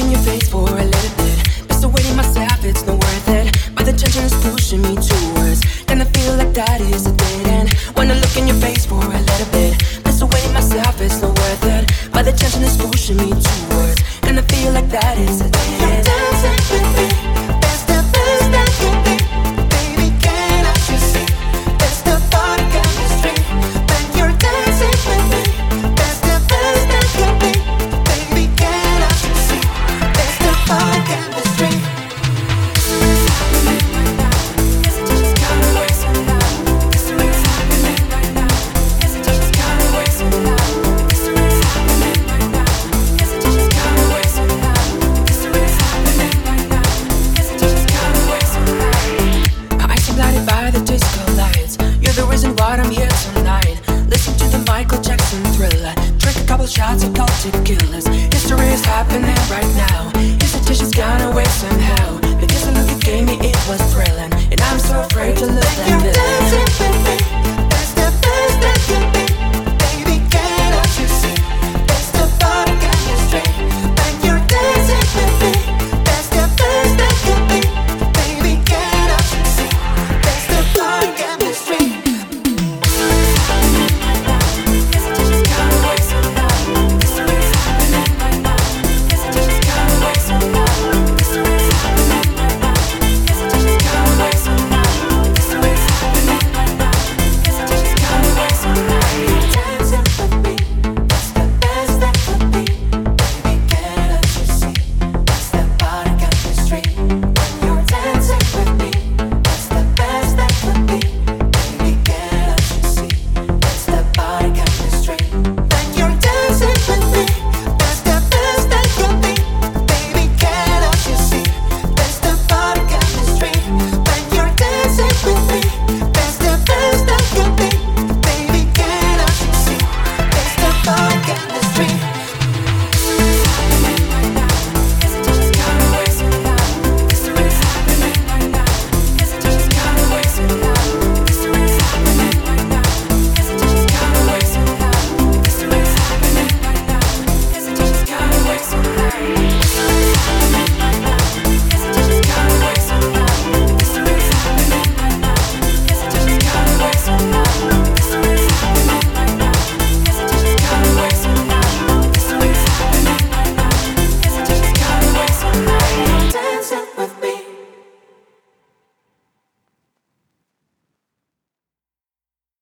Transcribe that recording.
in your face for a little bit. Myself, it's worth it. But the tension is pushing me towards. And I feel like that is a dead end. When I look in your face for a little bit. Myself, it's not worth it. But the tension is pushing me towards. And I feel like that is what I'm here tonight. Listen to the Michael Jackson thriller. Drink a couple shots of cultic killers. History is happening right now. Institutions gonna wait somehow. Because the look it gave me, it was thrilling. And I'm so afraid to look like at you dancing, baby.